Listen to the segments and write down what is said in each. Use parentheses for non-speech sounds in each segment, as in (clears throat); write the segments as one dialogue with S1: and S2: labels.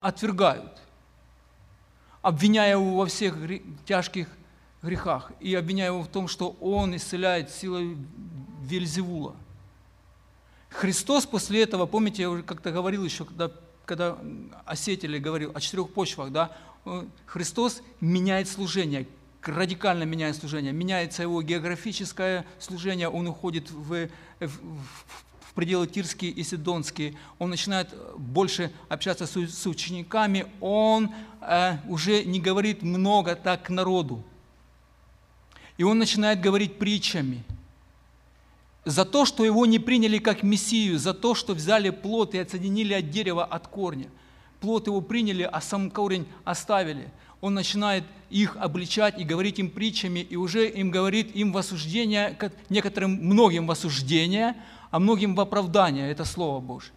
S1: отвергают, обвиняя его во всех тяжких грехах и обвиняя его в том, что он исцеляет силой Вельзевула. Христос после этого, помните, я уже как-то говорил еще, когда, когда о говорил, о четырех почвах, да, Христос меняет служение, радикально меняет служение. Меняется его географическое служение, он уходит в, в, в пределы Тирские и Сидонские, он начинает больше общаться с, с учениками, он э, уже не говорит много так к народу. И он начинает говорить притчами. За то, что его не приняли как Мессию, за то, что взяли плод и отсоединили от дерева от корня. Плод его приняли, а сам корень оставили – он начинает их обличать и говорить им притчами, и уже им говорит им в осуждение, некоторым, многим в осуждение, а многим в оправдание, это Слово Божье.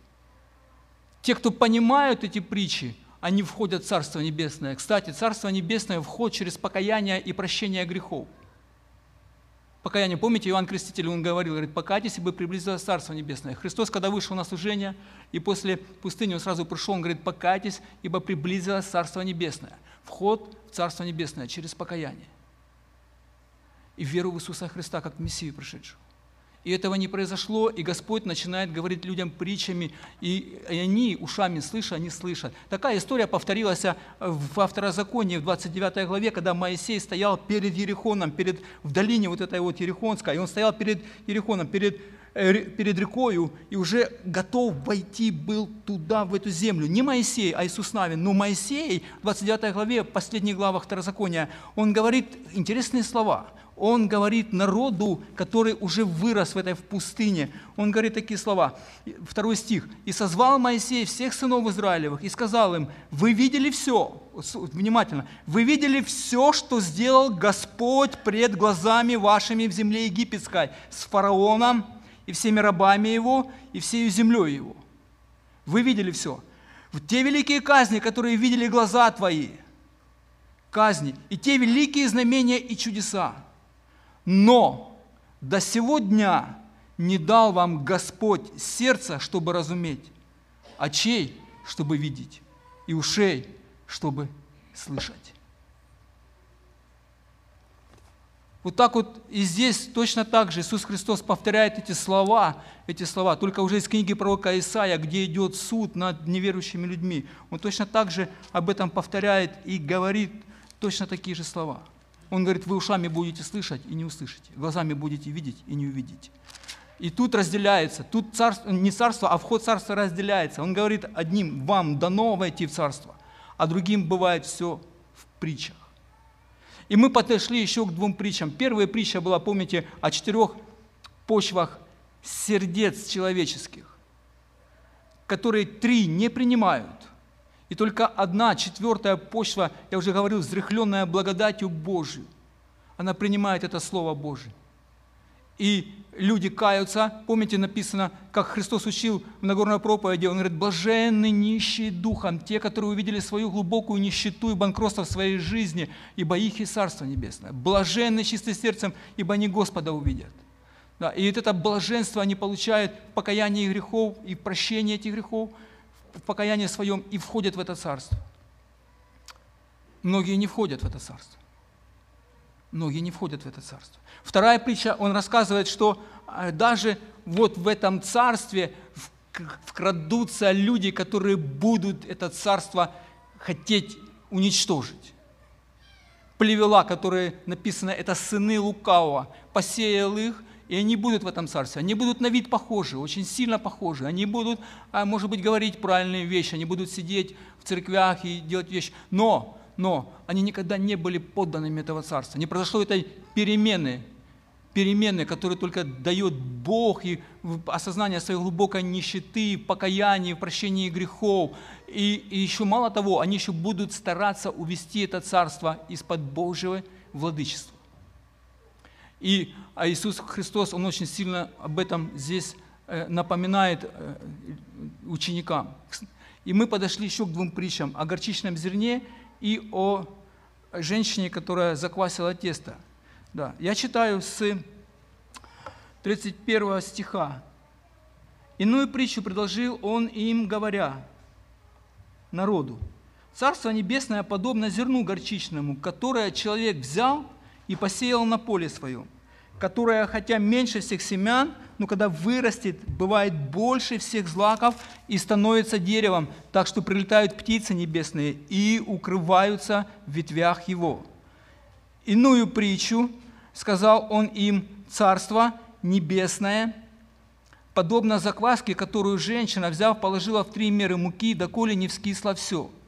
S1: Те, кто понимают эти притчи, они входят в Царство Небесное. Кстати, Царство Небесное вход через покаяние и прощение грехов. Покаяние, помните, Иоанн Креститель, он говорил, говорит, покайтесь, ибо приблизилось Царство Небесное. Христос, когда вышел на служение, и после пустыни он сразу пришел, он говорит, покайтесь, ибо приблизилось Царство Небесное вход в Царство Небесное через покаяние и веру в Иисуса Христа как Мессию пришедшего. И этого не произошло, и Господь начинает говорить людям притчами, и, они, ушами слыша, они слышат. Такая история повторилась э, в Второзаконии, в 29 главе, когда Моисей стоял перед Ерехоном, перед, в долине вот этой вот Ерехонской, и он стоял перед Ерехоном, перед Э, перед рекою и уже готов войти был туда, в эту землю. Не Моисей, а Иисус Навин. Но Моисей, в 29 главе, в последних главах Второзакония, он говорит интересные слова. Он говорит народу, который уже вырос в этой в пустыне. Он говорит такие слова. Второй стих. «И созвал Моисей всех сынов Израилевых и сказал им, вы видели все, внимательно, вы видели все, что сделал Господь пред глазами вашими в земле египетской с фараоном, и всеми рабами его, и всей землей его. Вы видели все. Те великие казни, которые видели глаза твои, казни, и те великие знамения и чудеса. Но до сего дня не дал вам Господь сердца, чтобы разуметь, очей, чтобы видеть, и ушей, чтобы слышать. Вот так вот и здесь точно так же Иисус Христос повторяет эти слова, эти слова, только уже из книги пророка Исаия, где идет суд над неверующими людьми. Он точно так же об этом повторяет и говорит точно такие же слова. Он говорит, вы ушами будете слышать и не услышите, глазами будете видеть и не увидите. И тут разделяется, тут царство, не царство, а вход царства разделяется. Он говорит одним, вам дано войти в царство, а другим бывает все в притчах. И мы подошли еще к двум притчам. Первая притча была, помните, о четырех почвах сердец человеческих, которые три не принимают. И только одна, четвертая почва, я уже говорил, взрыхленная благодатью Божию, она принимает это Слово Божие. И люди каются. Помните, написано, как Христос учил в Нагорной проповеди, Он говорит, блаженны нищие духом, те, которые увидели свою глубокую нищету и банкротство в своей жизни, ибо их и Царство Небесное. Блаженны чистым сердцем, ибо они Господа увидят. Да, и вот это блаженство они получают в покаянии грехов и в прощении этих грехов, в покаянии своем и входят в это царство. Многие не входят в это царство. Многие не входят в это царство. Вторая притча, он рассказывает, что а, даже вот в этом царстве вкрадутся люди, которые будут это царство хотеть уничтожить. Плевела, которые написано, это сыны лукавого, посеял их, и они будут в этом царстве. Они будут на вид похожи, очень сильно похожи. Они будут, а, может быть, говорить правильные вещи, они будут сидеть в церквях и делать вещи. Но но они никогда не были подданными этого царства. Не произошло этой перемены, перемены, которые только дает Бог и осознание своей глубокой нищеты, покаяния, прощения грехов. И, и еще мало того, они еще будут стараться увести это царство из-под Божьего владычества. И а Иисус Христос, Он очень сильно об этом здесь э, напоминает э, ученикам. И мы подошли еще к двум притчам о горчичном зерне и о женщине, которая заквасила тесто. Да. Я читаю с 31 стиха. «Иную притчу предложил он им, говоря, народу. Царство Небесное подобно зерну горчичному, которое человек взял и посеял на поле своем, которое, хотя меньше всех семян, но когда вырастет, бывает больше всех злаков и становится деревом, так что прилетают птицы небесные и укрываются в ветвях его. Иную притчу сказал он им, царство небесное, подобно закваске, которую женщина, взяв, положила в три меры муки, доколе не вскисло все –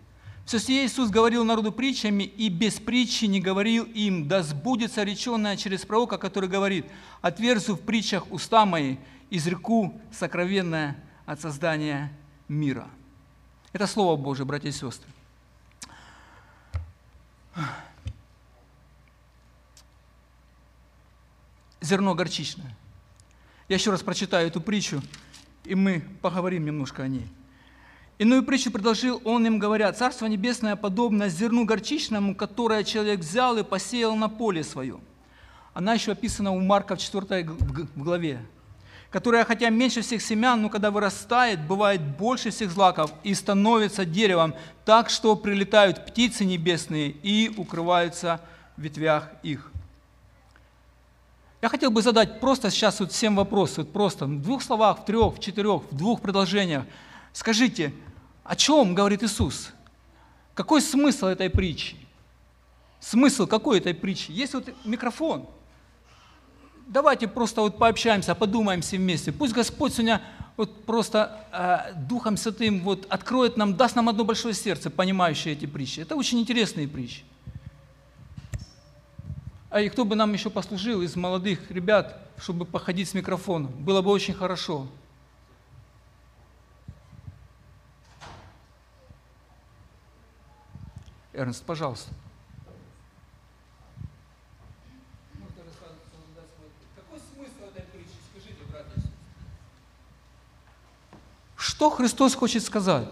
S1: все сие Иисус говорил народу притчами, и без притчи не говорил им, да сбудется реченное через пророка, который говорит, «Отверзу в притчах уста мои, изреку сокровенное от создания мира». Это Слово Божие, братья и сестры. Зерно горчичное. Я еще раз прочитаю эту притчу, и мы поговорим немножко о ней. Иную притчу предложил он им, говоря, «Царство небесное подобно зерну горчичному, которое человек взял и посеял на поле свое». Она еще описана у Марка в 4 главе. «Которая, хотя меньше всех семян, но когда вырастает, бывает больше всех злаков и становится деревом, так что прилетают птицы небесные и укрываются в ветвях их». Я хотел бы задать просто сейчас вот всем вопрос, вот просто в двух словах, в трех, в четырех, в двух предложениях. Скажите, о чем говорит Иисус? Какой смысл этой притчи? Смысл какой этой притчи? Есть вот микрофон. Давайте просто вот пообщаемся, подумаем все вместе. Пусть Господь сегодня вот просто э, Духом Святым вот откроет нам, даст нам одно большое сердце, понимающее эти притчи. Это очень интересные притчи. А и кто бы нам еще послужил из молодых ребят, чтобы походить с микрофоном? Было бы очень хорошо. Эрнст, пожалуйста. Что Христос хочет сказать?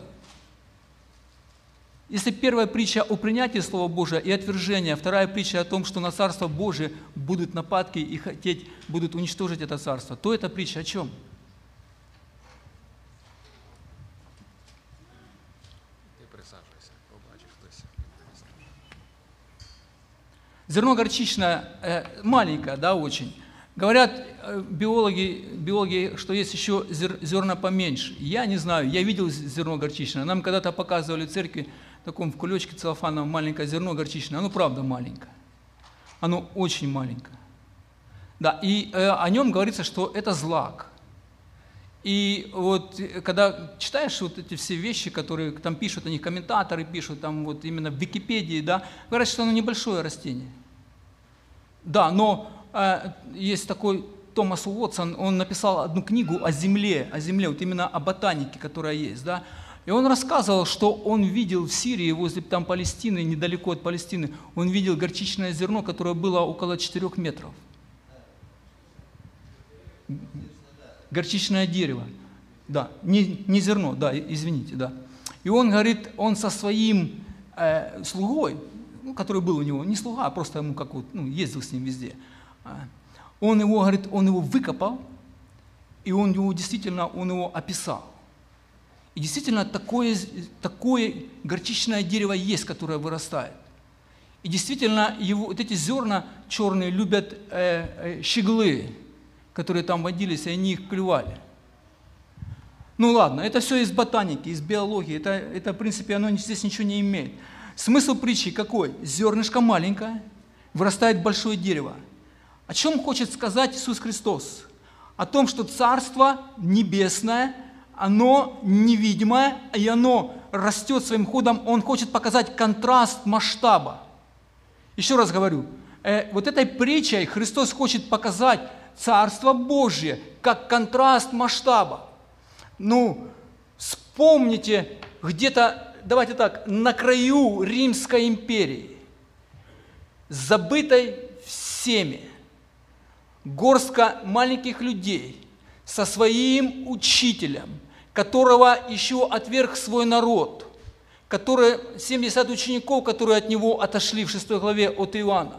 S1: Если первая притча о принятии Слова Божия и отвержении, вторая притча о том, что на Царство Божие будут нападки и хотеть будут уничтожить это Царство, то эта притча о чем? Зерно горчичное э, маленькое, да, очень. Говорят э, биологи, биологи, что есть еще зер, зерна поменьше. Я не знаю, я видел зерно горчичное. Нам когда-то показывали в церкви в таком в кулечке целлофановом маленькое зерно горчичное. Оно правда маленькое. Оно очень маленькое. Да, и э, о нем говорится, что это злак. И вот э, когда читаешь вот эти все вещи, которые там пишут, они комментаторы пишут, там вот именно в Википедии, да, говорят, что оно небольшое растение. Да, но э, есть такой Томас Уотсон, он написал одну книгу о земле, о земле, вот именно о ботанике, которая есть, да. И он рассказывал, что он видел в Сирии, возле там Палестины, недалеко от Палестины, он видел горчичное зерно, которое было около 4 метров. Горчичное дерево. Да, не, не зерно, да, извините, да. И он говорит, он со своим э, слугой, ну, который был у него, не слуга, а просто ему как вот, ну, ездил с ним везде. А, он его, говорит, он его выкопал, и он его действительно, он его описал. И действительно такое, такое горчичное дерево есть, которое вырастает. И действительно его, вот эти зерна черные любят э, э, щеглы, которые там водились, и они их клювали. Ну ладно, это все из ботаники, из биологии, это, это в принципе оно здесь ничего не имеет. Смысл притчи какой? Зернышко маленькое, вырастает большое дерево. О чем хочет сказать Иисус Христос? О том, что Царство Небесное, оно невидимое, и оно растет своим ходом. Он хочет показать контраст масштаба. Еще раз говорю, э, вот этой притчей Христос хочет показать Царство Божье как контраст масштаба. Ну, вспомните где-то давайте так, на краю Римской империи, забытой всеми, горстка маленьких людей со своим учителем, которого еще отверг свой народ, который, 70 учеников, которые от него отошли в 6 главе от Иоанна.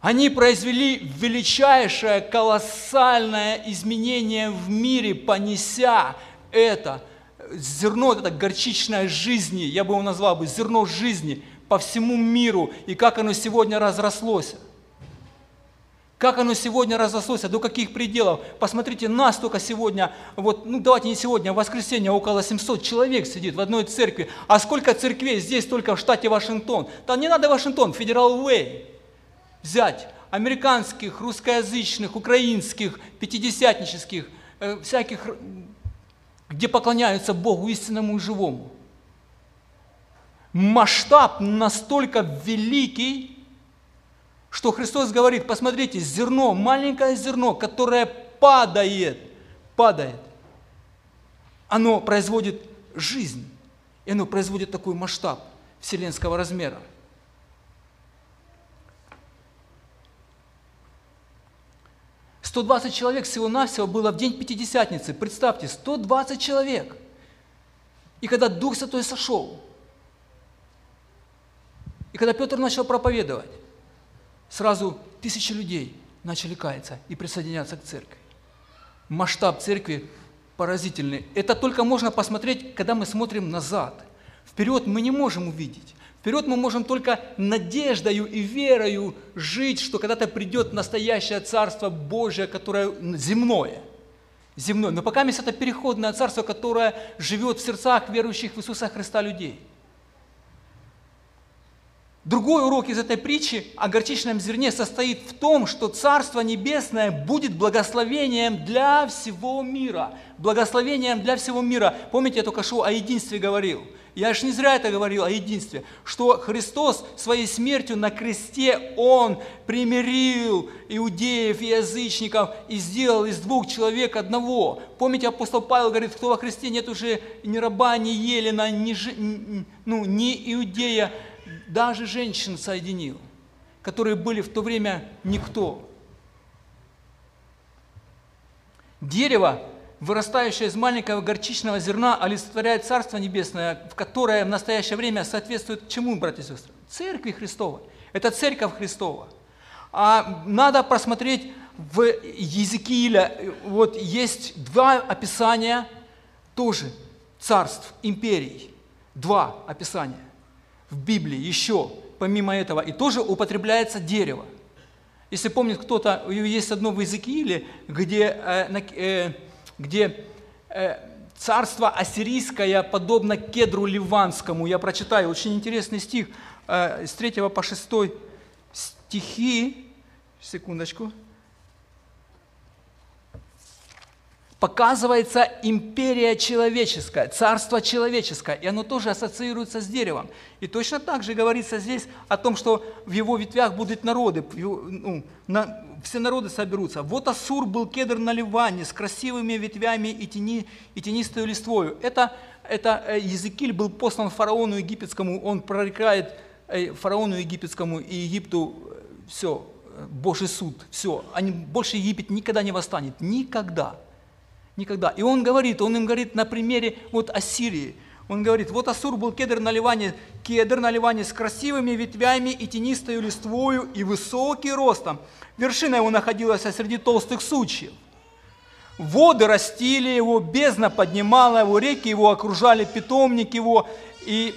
S1: Они произвели величайшее, колоссальное изменение в мире, понеся это – зерно, это горчичной жизни, я бы его назвал бы, зерно жизни по всему миру, и как оно сегодня разрослось. Как оно сегодня разрослось, до каких пределов. Посмотрите, нас только сегодня, вот, ну давайте не сегодня, а в воскресенье около 700 человек сидит в одной церкви. А сколько церквей здесь только в штате Вашингтон? Там не надо Вашингтон, Федерал Уэй взять. Американских, русскоязычных, украинских, пятидесятнических, э, всяких, где поклоняются Богу истинному и живому. Масштаб настолько великий, что Христос говорит, посмотрите, зерно, маленькое зерно, которое падает, падает, оно производит жизнь, и оно производит такой масштаб вселенского размера. Сто двадцать человек всего-навсего было в день Пятидесятницы. Представьте, 120 человек. И когда Дух Святой сошел, и когда Петр начал проповедовать, сразу тысячи людей начали каяться и присоединяться к церкви. Масштаб церкви поразительный. Это только можно посмотреть, когда мы смотрим назад. Вперед мы не можем увидеть. Вперед мы можем только надеждою и верою жить, что когда-то придет настоящее Царство Божие, которое земное. Земное. Но пока есть это переходное Царство, которое живет в сердцах верующих в Иисуса Христа людей – Другой урок из этой притчи о горчичном зерне состоит в том, что Царство Небесное будет благословением для всего мира. Благословением для всего мира. Помните, я только что о единстве говорил. Я же не зря это говорил о единстве, что Христос своей смертью на кресте, Он примирил иудеев и язычников и сделал из двух человек одного. Помните, апостол Павел говорит, кто во Христе нет уже ни раба, ни елена, ни, ну, ни иудея, даже женщин соединил, которые были в то время никто. Дерево, вырастающее из маленького горчичного зерна, олицетворяет Царство Небесное, в которое в настоящее время соответствует чему, братья и сестры? Церкви Христовой. Это Церковь Христова. А надо просмотреть в Езекииля, вот есть два описания тоже царств, империй. Два описания в Библии еще, помимо этого, и тоже употребляется дерево. Если помнит кто-то, есть одно в Иезекииле, где, э, э, где э, царство ассирийское подобно кедру ливанскому. Я прочитаю, очень интересный стих с 3 по 6 стихи. Секундочку. Показывается империя человеческая, царство человеческое, и оно тоже ассоциируется с деревом. И точно так же говорится здесь о том, что в его ветвях будут народы, ну, на, все народы соберутся. Вот Асур был кедр на Ливане с красивыми ветвями и, тени, и тенистой листвою. Это, это э, Езекиль был послан фараону египетскому, он прорекает э, фараону египетскому и Египту э, все, Божий суд, все. Они, больше Египет никогда не восстанет, никогда. Никогда. И он говорит, он им говорит на примере вот Ассирии. Он говорит, вот Ассур был кедр на Ливане, кедр на Ливане с красивыми ветвями и тенистою листвою и высокий ростом. Вершина его находилась среди толстых сучьев. Воды растили его, бездна поднимала его, реки его окружали, питомник его, и,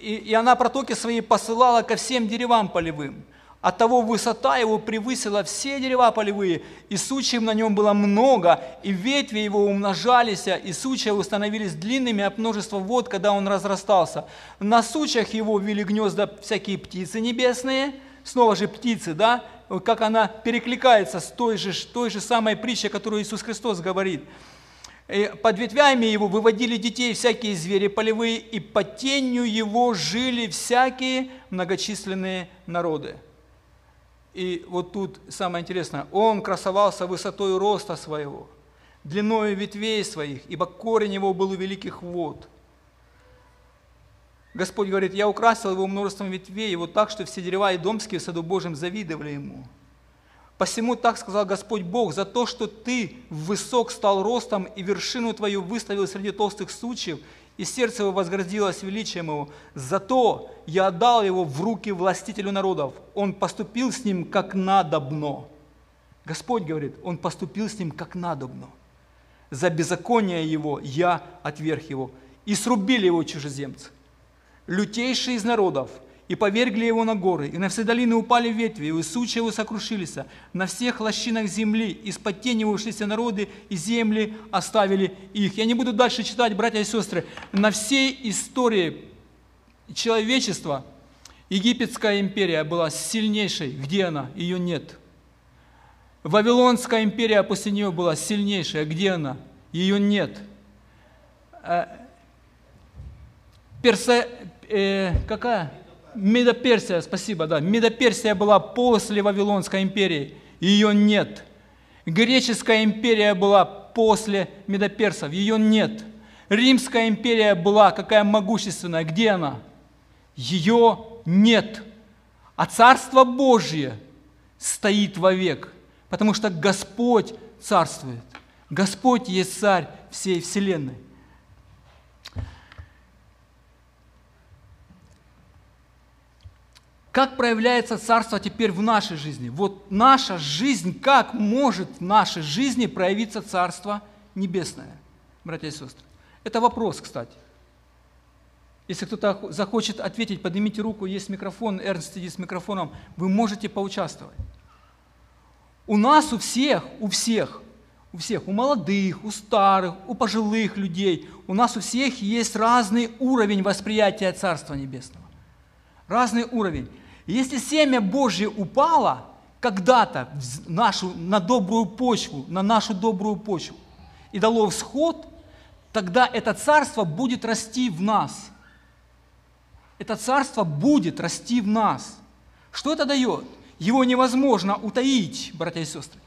S1: и, и она протоки свои посылала ко всем деревам полевым. От того высота его превысила все дерева полевые, и сучьев на нем было много, и ветви его умножались, и сучья становились длинными от множества вод, когда он разрастался. На сучьях его вели гнезда всякие птицы небесные, снова же птицы, да, как она перекликается с той же, той же самой притчей, которую Иисус Христос говорит. И под ветвями его выводили детей всякие звери полевые, и под тенью его жили всякие многочисленные народы. И вот тут самое интересное, он красовался высотой роста своего, длиной ветвей своих, ибо корень его был у великих вод. Господь говорит, я украсил его множеством ветвей, его так, что все дерева и домские в саду Божьем завидовали ему. Посему так сказал Господь Бог, за то, что ты высок стал ростом и вершину твою выставил среди толстых сучьев, и сердце его возгордилось величием его. Зато я отдал его в руки властителю народов. Он поступил с ним как надобно. Господь говорит, он поступил с ним как надобно. За беззаконие его я отверг его. И срубили его чужеземцы, лютейшие из народов, и повергли его на горы, и на все долины упали ветви, и сучья его сокрушились, на всех лощинах земли, из-под тени ушли народы, и земли оставили их. Я не буду дальше читать, братья и сестры, на всей истории человечества Египетская империя была сильнейшей. Где она? Ее нет. Вавилонская империя после нее была сильнейшая. Где она? Ее нет. Э, Перса, э, какая? Медоперсия, спасибо, да. Медоперсия была после Вавилонской империи. Ее нет. Греческая империя была после Медоперсов. Ее нет. Римская империя была какая могущественная. Где она? Ее нет. А Царство Божье стоит вовек, потому что Господь царствует. Господь есть царь всей вселенной. Как проявляется царство теперь в нашей жизни? Вот наша жизнь, как может в нашей жизни проявиться царство небесное, братья и сестры? Это вопрос, кстати. Если кто-то захочет ответить, поднимите руку, есть микрофон, Эрнст сидит с микрофоном, вы можете поучаствовать. У нас, у всех, у всех, у всех, у молодых, у старых, у пожилых людей, у нас у всех есть разный уровень восприятия Царства Небесного. Разный уровень. Если семя Божье упало когда-то нашу, на добрую почву, на нашу добрую почву и дало всход, тогда это царство будет расти в нас. Это царство будет расти в нас. Что это дает? Его невозможно утаить, братья и сестры.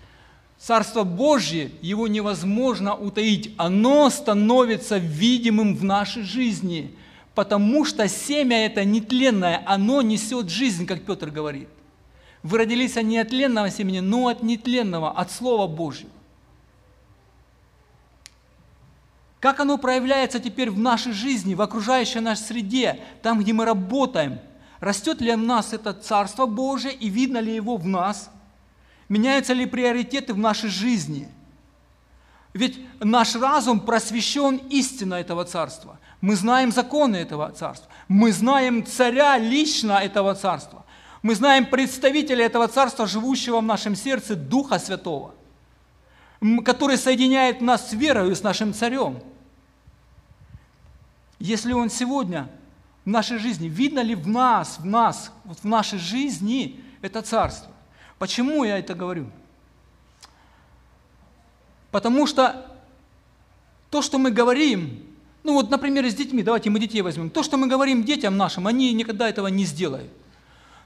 S1: Царство Божье, его невозможно утаить. Оно становится видимым в нашей жизни – потому что семя это нетленное, оно несет жизнь, как Петр говорит. Вы родились не от тленного семени, но от нетленного, от Слова Божьего. Как оно проявляется теперь в нашей жизни, в окружающей нашей среде, там, где мы работаем? Растет ли в нас это Царство Божие и видно ли его в нас? Меняются ли приоритеты в нашей жизни? Ведь наш разум просвещен истиной этого Царства. Мы знаем законы этого царства. Мы знаем царя лично этого царства. Мы знаем представителя этого царства, живущего в нашем сердце, Духа Святого, который соединяет нас с верою, с нашим царем. Если он сегодня в нашей жизни, видно ли в нас, в нас, вот в нашей жизни это царство? Почему я это говорю? Потому что то, что мы говорим, ну вот, например, с детьми, давайте мы детей возьмем. То, что мы говорим детям нашим, они никогда этого не сделают.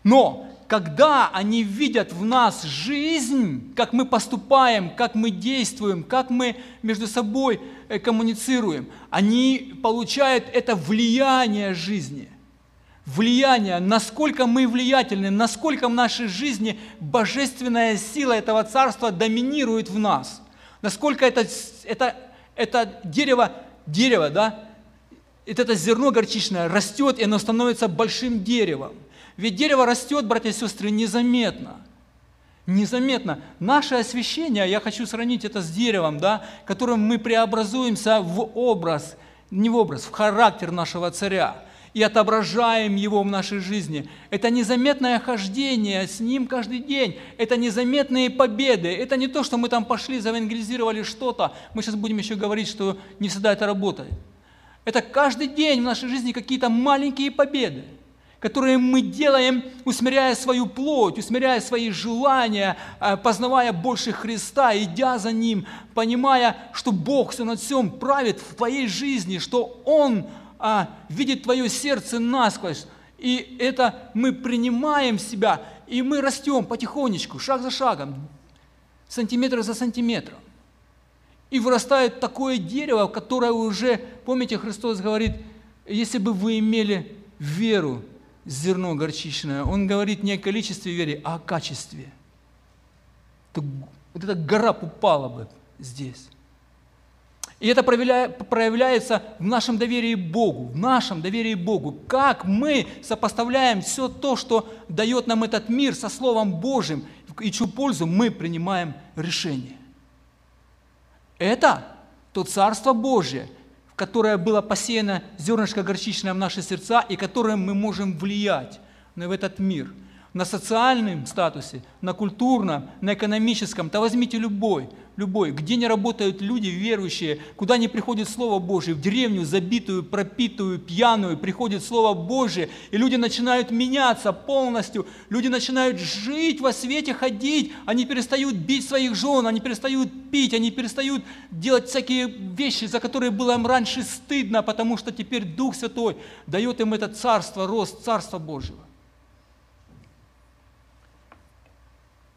S1: Но когда они видят в нас жизнь, как мы поступаем, как мы действуем, как мы между собой э, коммуницируем, они получают это влияние жизни. Влияние, насколько мы влиятельны, насколько в нашей жизни божественная сила этого царства доминирует в нас. Насколько это, это, это дерево дерево, да, и это зерно горчичное растет, и оно становится большим деревом. Ведь дерево растет, братья и сестры, незаметно. Незаметно. Наше освящение, я хочу сравнить это с деревом, да, которым мы преобразуемся в образ, не в образ, в характер нашего царя и отображаем Его в нашей жизни. Это незаметное хождение с Ним каждый день, это незаметные победы, это не то, что мы там пошли, завангелизировали что-то, мы сейчас будем еще говорить, что не всегда это работает. Это каждый день в нашей жизни какие-то маленькие победы, которые мы делаем, усмиряя свою плоть, усмиряя свои желания, э, познавая больше Христа, идя за Ним, понимая, что Бог все над всем правит в твоей жизни, что Он – а, видит твое сердце насквозь. И это мы принимаем себя, и мы растем потихонечку, шаг за шагом, сантиметр за сантиметром. И вырастает такое дерево, которое уже, помните, Христос говорит, если бы вы имели веру, зерно горчичное, Он говорит не о количестве веры, а о качестве. То вот эта гора упала бы здесь. И это проявляется в нашем доверии Богу, в нашем доверии Богу. Как мы сопоставляем все то, что дает нам этот мир со Словом Божьим, и чью пользу мы принимаем решение. Это то Царство Божие, в которое было посеяно зернышко горчичное в наши сердца и которым мы можем влиять на этот мир – на социальном статусе, на культурном, на экономическом, да возьмите любой, любой, где не работают люди верующие, куда не приходит Слово Божие, в деревню забитую, пропитую, пьяную, приходит Слово Божие, и люди начинают меняться полностью, люди начинают жить во свете, ходить, они перестают бить своих жен, они перестают пить, они перестают делать всякие вещи, за которые было им раньше стыдно, потому что теперь Дух Святой дает им это царство, рост Царства Божьего.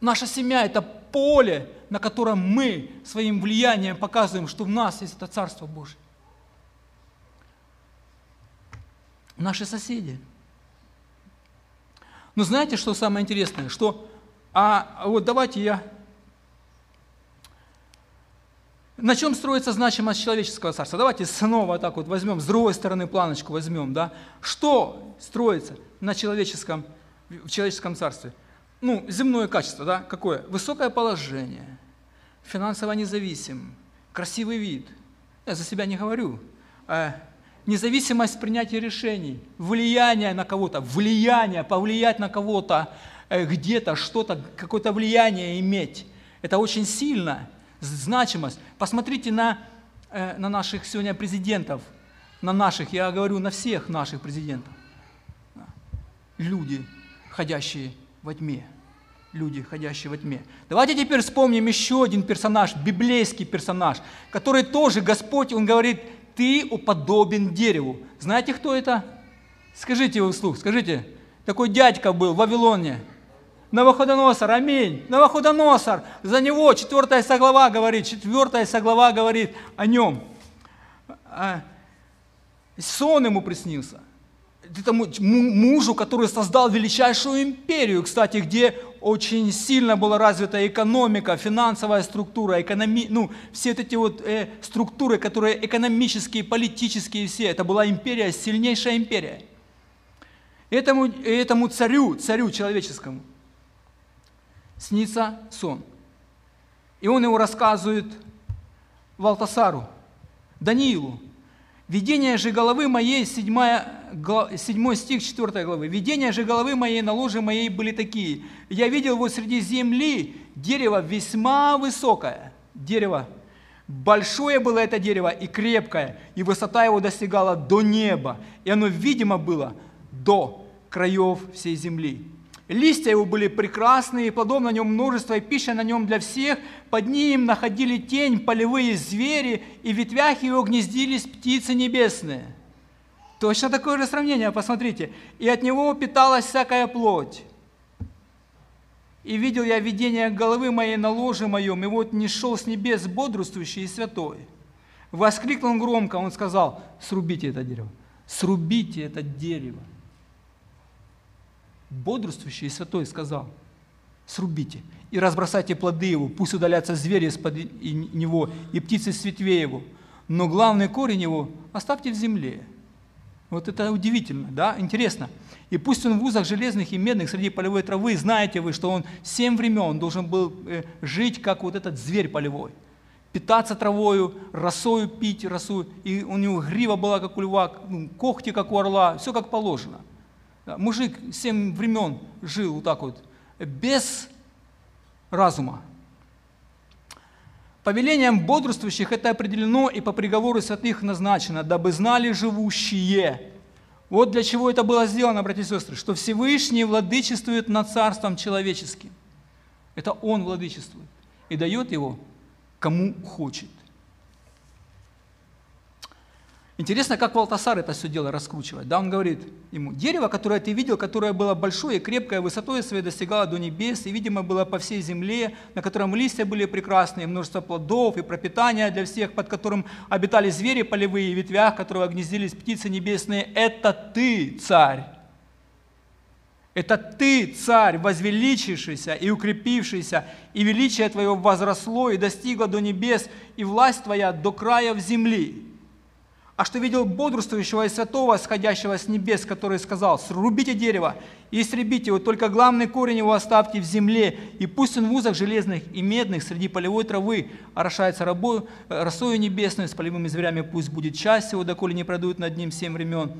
S1: Наша семья – это поле, на котором мы своим влиянием показываем, что в нас есть это Царство Божие. Наши соседи. Но знаете, что самое интересное? Что, а вот давайте я... На чем строится значимость человеческого царства? Давайте снова так вот возьмем, с другой стороны планочку возьмем, да? Что строится на человеческом, в человеческом царстве? Ну, земное качество, да, какое? Высокое положение, финансово независим, красивый вид. Я за себя не говорю. А независимость принятия решений, влияние на кого-то, влияние, повлиять на кого-то, э, где-то, что-то, какое-то влияние иметь. Это очень сильно, значимость. Посмотрите на, э, на наших сегодня президентов, на наших, я говорю, на всех наших президентов. Люди, ходящие во тьме. Люди, ходящие во тьме. Давайте теперь вспомним еще один персонаж, библейский персонаж, который тоже Господь, Он говорит, ты уподобен дереву. Знаете, кто это? Скажите его вслух, скажите. Такой дядька был в Вавилоне. Навуходоносор, аминь. Навуходоносор, за него четвертая соглава говорит, четвертая соглава говорит о нем. А, сон ему приснился этому мужу, который создал величайшую империю, кстати, где очень сильно была развита экономика, финансовая структура, экономи... ну, все эти вот э, структуры, которые экономические, политические, все, это была империя, сильнейшая империя. Этому, этому царю, царю человеческому, снится сон. И он его рассказывает Валтасару, Даниилу. Видение же головы моей, 7, 7 стих 4 главы. Видения же головы моей на ложе моей были такие. Я видел вот среди земли дерево весьма высокое. Дерево. Большое было это дерево и крепкое, и высота его достигала до неба, и оно видимо было до краев всей земли. Листья его были прекрасные, плодов на нем множество, и пища на нем для всех. Под ним находили тень полевые звери, и в ветвях его гнездились птицы небесные. Точно такое же сравнение, посмотрите. И от него питалась всякая плоть. И видел я видение головы моей на ложе моем, и вот не шел с небес бодрствующий и святой. Воскликнул он громко, он сказал, срубите это дерево, срубите это дерево бодрствующий и святой сказал, срубите и разбросайте плоды его, пусть удалятся звери из-под него и птицы с его, но главный корень его оставьте в земле. Вот это удивительно, да, интересно. И пусть он в узах железных и медных среди полевой травы, знаете вы, что он семь времен должен был э, жить, как вот этот зверь полевой. Питаться травою, росою пить росу, и у него грива была, как у льва, ну, когти, как у орла, все как положено – Мужик семь времен жил вот так вот, без разума. Повелением бодрствующих это определено и по приговору святых назначено, дабы знали живущие. Вот для чего это было сделано, братья и сестры, что Всевышний владычествует над царством человеческим. Это Он владычествует и дает его кому хочет. Интересно, как Валтасар это все дело раскручивает. Да, он говорит ему, дерево, которое ты видел, которое было большое и крепкое, высотой своей достигало до небес, и, видимо, было по всей земле, на котором листья были прекрасные, множество плодов и пропитания для всех, под которым обитали звери полевые, и ветвях, которого гнездились птицы небесные. Это ты, царь. Это ты, царь, возвеличившийся и укрепившийся, и величие твое возросло и достигло до небес, и власть твоя до краев земли. А что видел бодрствующего и святого, сходящего с небес, который сказал, срубите дерево и истребите его, только главный корень его оставьте в земле, и пусть он в узах железных и медных среди полевой травы орошается рабою, росою небесной, с полевыми зверями пусть будет часть его, доколе не продует над ним семь времен.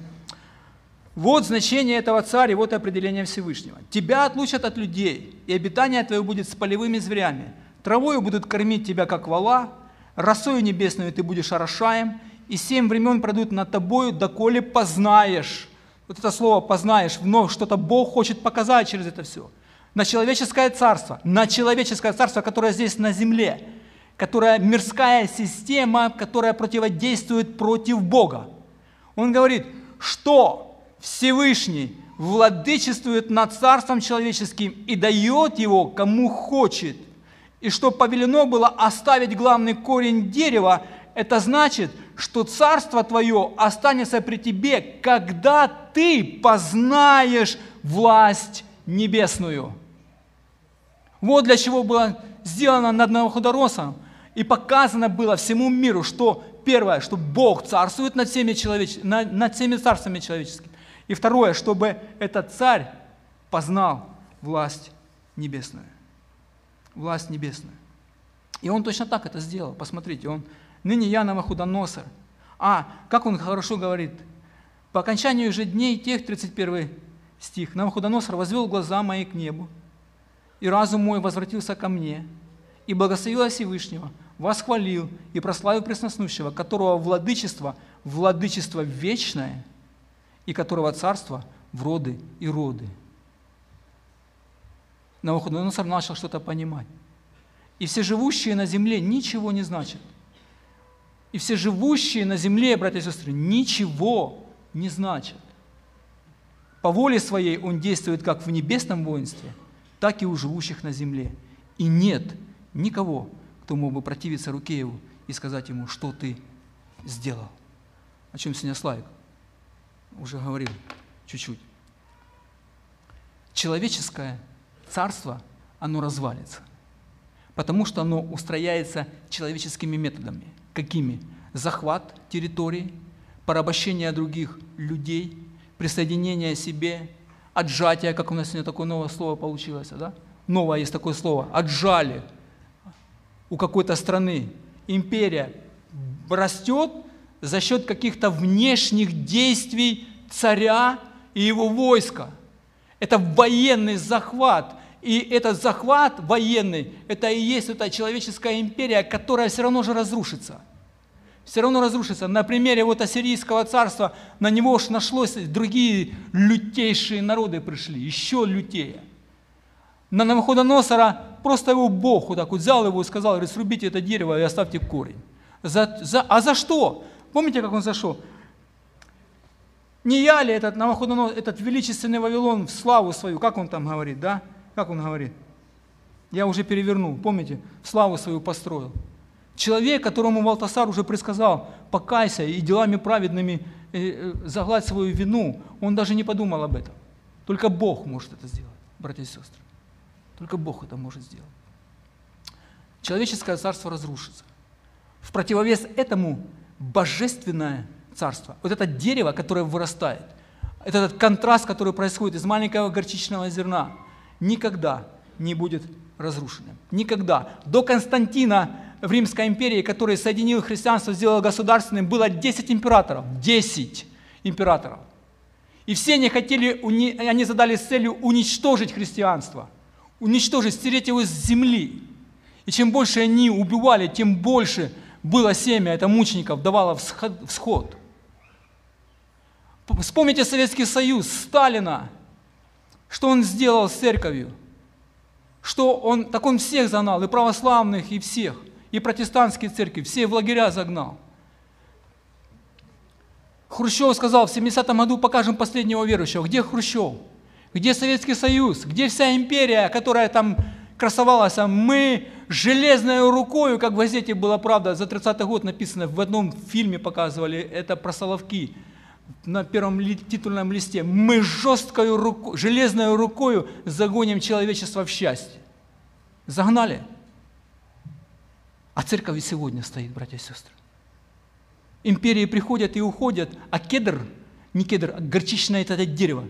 S1: Вот значение этого царя, вот определение Всевышнего. Тебя отлучат от людей, и обитание твое будет с полевыми зверями. Травою будут кормить тебя, как вала, росою небесную ты будешь орошаем, и семь времен пройдут над тобою, доколе познаешь. Вот это слово «познаешь», вновь что-то Бог хочет показать через это все. На человеческое царство, на человеческое царство, которое здесь на земле, которая мирская система, которая противодействует против Бога. Он говорит, что Всевышний владычествует над царством человеческим и дает его кому хочет. И что повелено было оставить главный корень дерева, это значит – что царство твое останется при тебе, когда ты познаешь власть небесную. Вот для чего было сделано над Навуходоносором и показано было всему миру, что первое, что Бог царствует над всеми, человеч... над всеми царствами человеческими. И второе, чтобы этот царь познал власть небесную. Власть небесную. И он точно так это сделал. Посмотрите, он ныне я Навуходоносор. А, как он хорошо говорит, по окончанию же дней тех, 31 стих, Навуходоносор возвел глаза мои к небу, и разум мой возвратился ко мне, и благословил Всевышнего, восхвалил и прославил Пресноснущего, которого владычество, владычество вечное, и которого царство в роды и роды. Навуходоносор начал что-то понимать. И все живущие на земле ничего не значат – и все живущие на земле, братья и сестры, ничего не значат. По воле своей он действует как в небесном воинстве, так и у живущих на земле. И нет никого, кто мог бы противиться руке его и сказать ему, что ты сделал. О чем сегодня Славик уже говорил чуть-чуть. Человеческое царство, оно развалится, потому что оно устрояется человеческими методами – Какими? Захват территории, порабощение других людей, присоединение себе, отжатие, как у нас сегодня такое новое слово получилось, да? Новое есть такое слово, отжали у какой-то страны. Империя растет за счет каких-то внешних действий царя и его войска. Это военный захват. И этот захват военный, это и есть эта человеческая империя, которая все равно же разрушится. Все равно разрушится. На примере вот Ассирийского царства на него уж нашлось, другие лютейшие народы пришли, еще лютее. На Навуходоносора просто его Бог вот так вот взял его и сказал, говорит, срубите это дерево и оставьте корень. За, за, а за что? Помните, как он зашел? Не я ли этот этот величественный Вавилон в славу свою, как он там говорит, да? Как он говорит? Я уже перевернул, помните? Славу свою построил. Человек, которому Валтасар уже предсказал, покайся и делами праведными э, э, загладь свою вину, он даже не подумал об этом. Только Бог может это сделать, братья и сестры. Только Бог это может сделать. Человеческое царство разрушится. В противовес этому божественное царство, вот это дерево, которое вырастает, этот контраст, который происходит из маленького горчичного зерна – никогда не будет разрушенным. Никогда. До Константина в Римской империи, который соединил христианство, сделал государственным, было 10 императоров. 10 императоров. И все они хотели, они задали целью уничтожить христианство, уничтожить, стереть его с земли. И чем больше они убивали, тем больше было семя, это мучеников, давало всход. Вспомните Советский Союз, Сталина, что он сделал с церковью? Что он, так он всех загнал, и православных, и всех, и протестантские церкви, все в лагеря загнал. Хрущев сказал, в 70-м году покажем последнего верующего. Где Хрущев? Где Советский Союз? Где вся империя, которая там красовалась? А мы железной рукой, как в газете была правда, за 30-й год написано, в одном фильме показывали, это про Соловки – на первом титульном листе, мы жесткой рукой, железной рукой загоним человечество в счастье. Загнали. А церковь и сегодня стоит, братья и сестры. Империи приходят и уходят, а кедр, не кедр, а горчичное это дерево,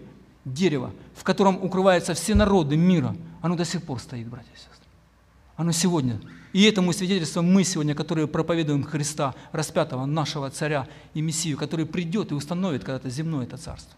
S1: дерево, в котором укрываются все народы мира, оно до сих пор стоит, братья и сестры. Оно сегодня. И этому свидетельство мы сегодня, которые проповедуем Христа, распятого нашего царя и Мессию, который придет и установит когда-то земное это царство.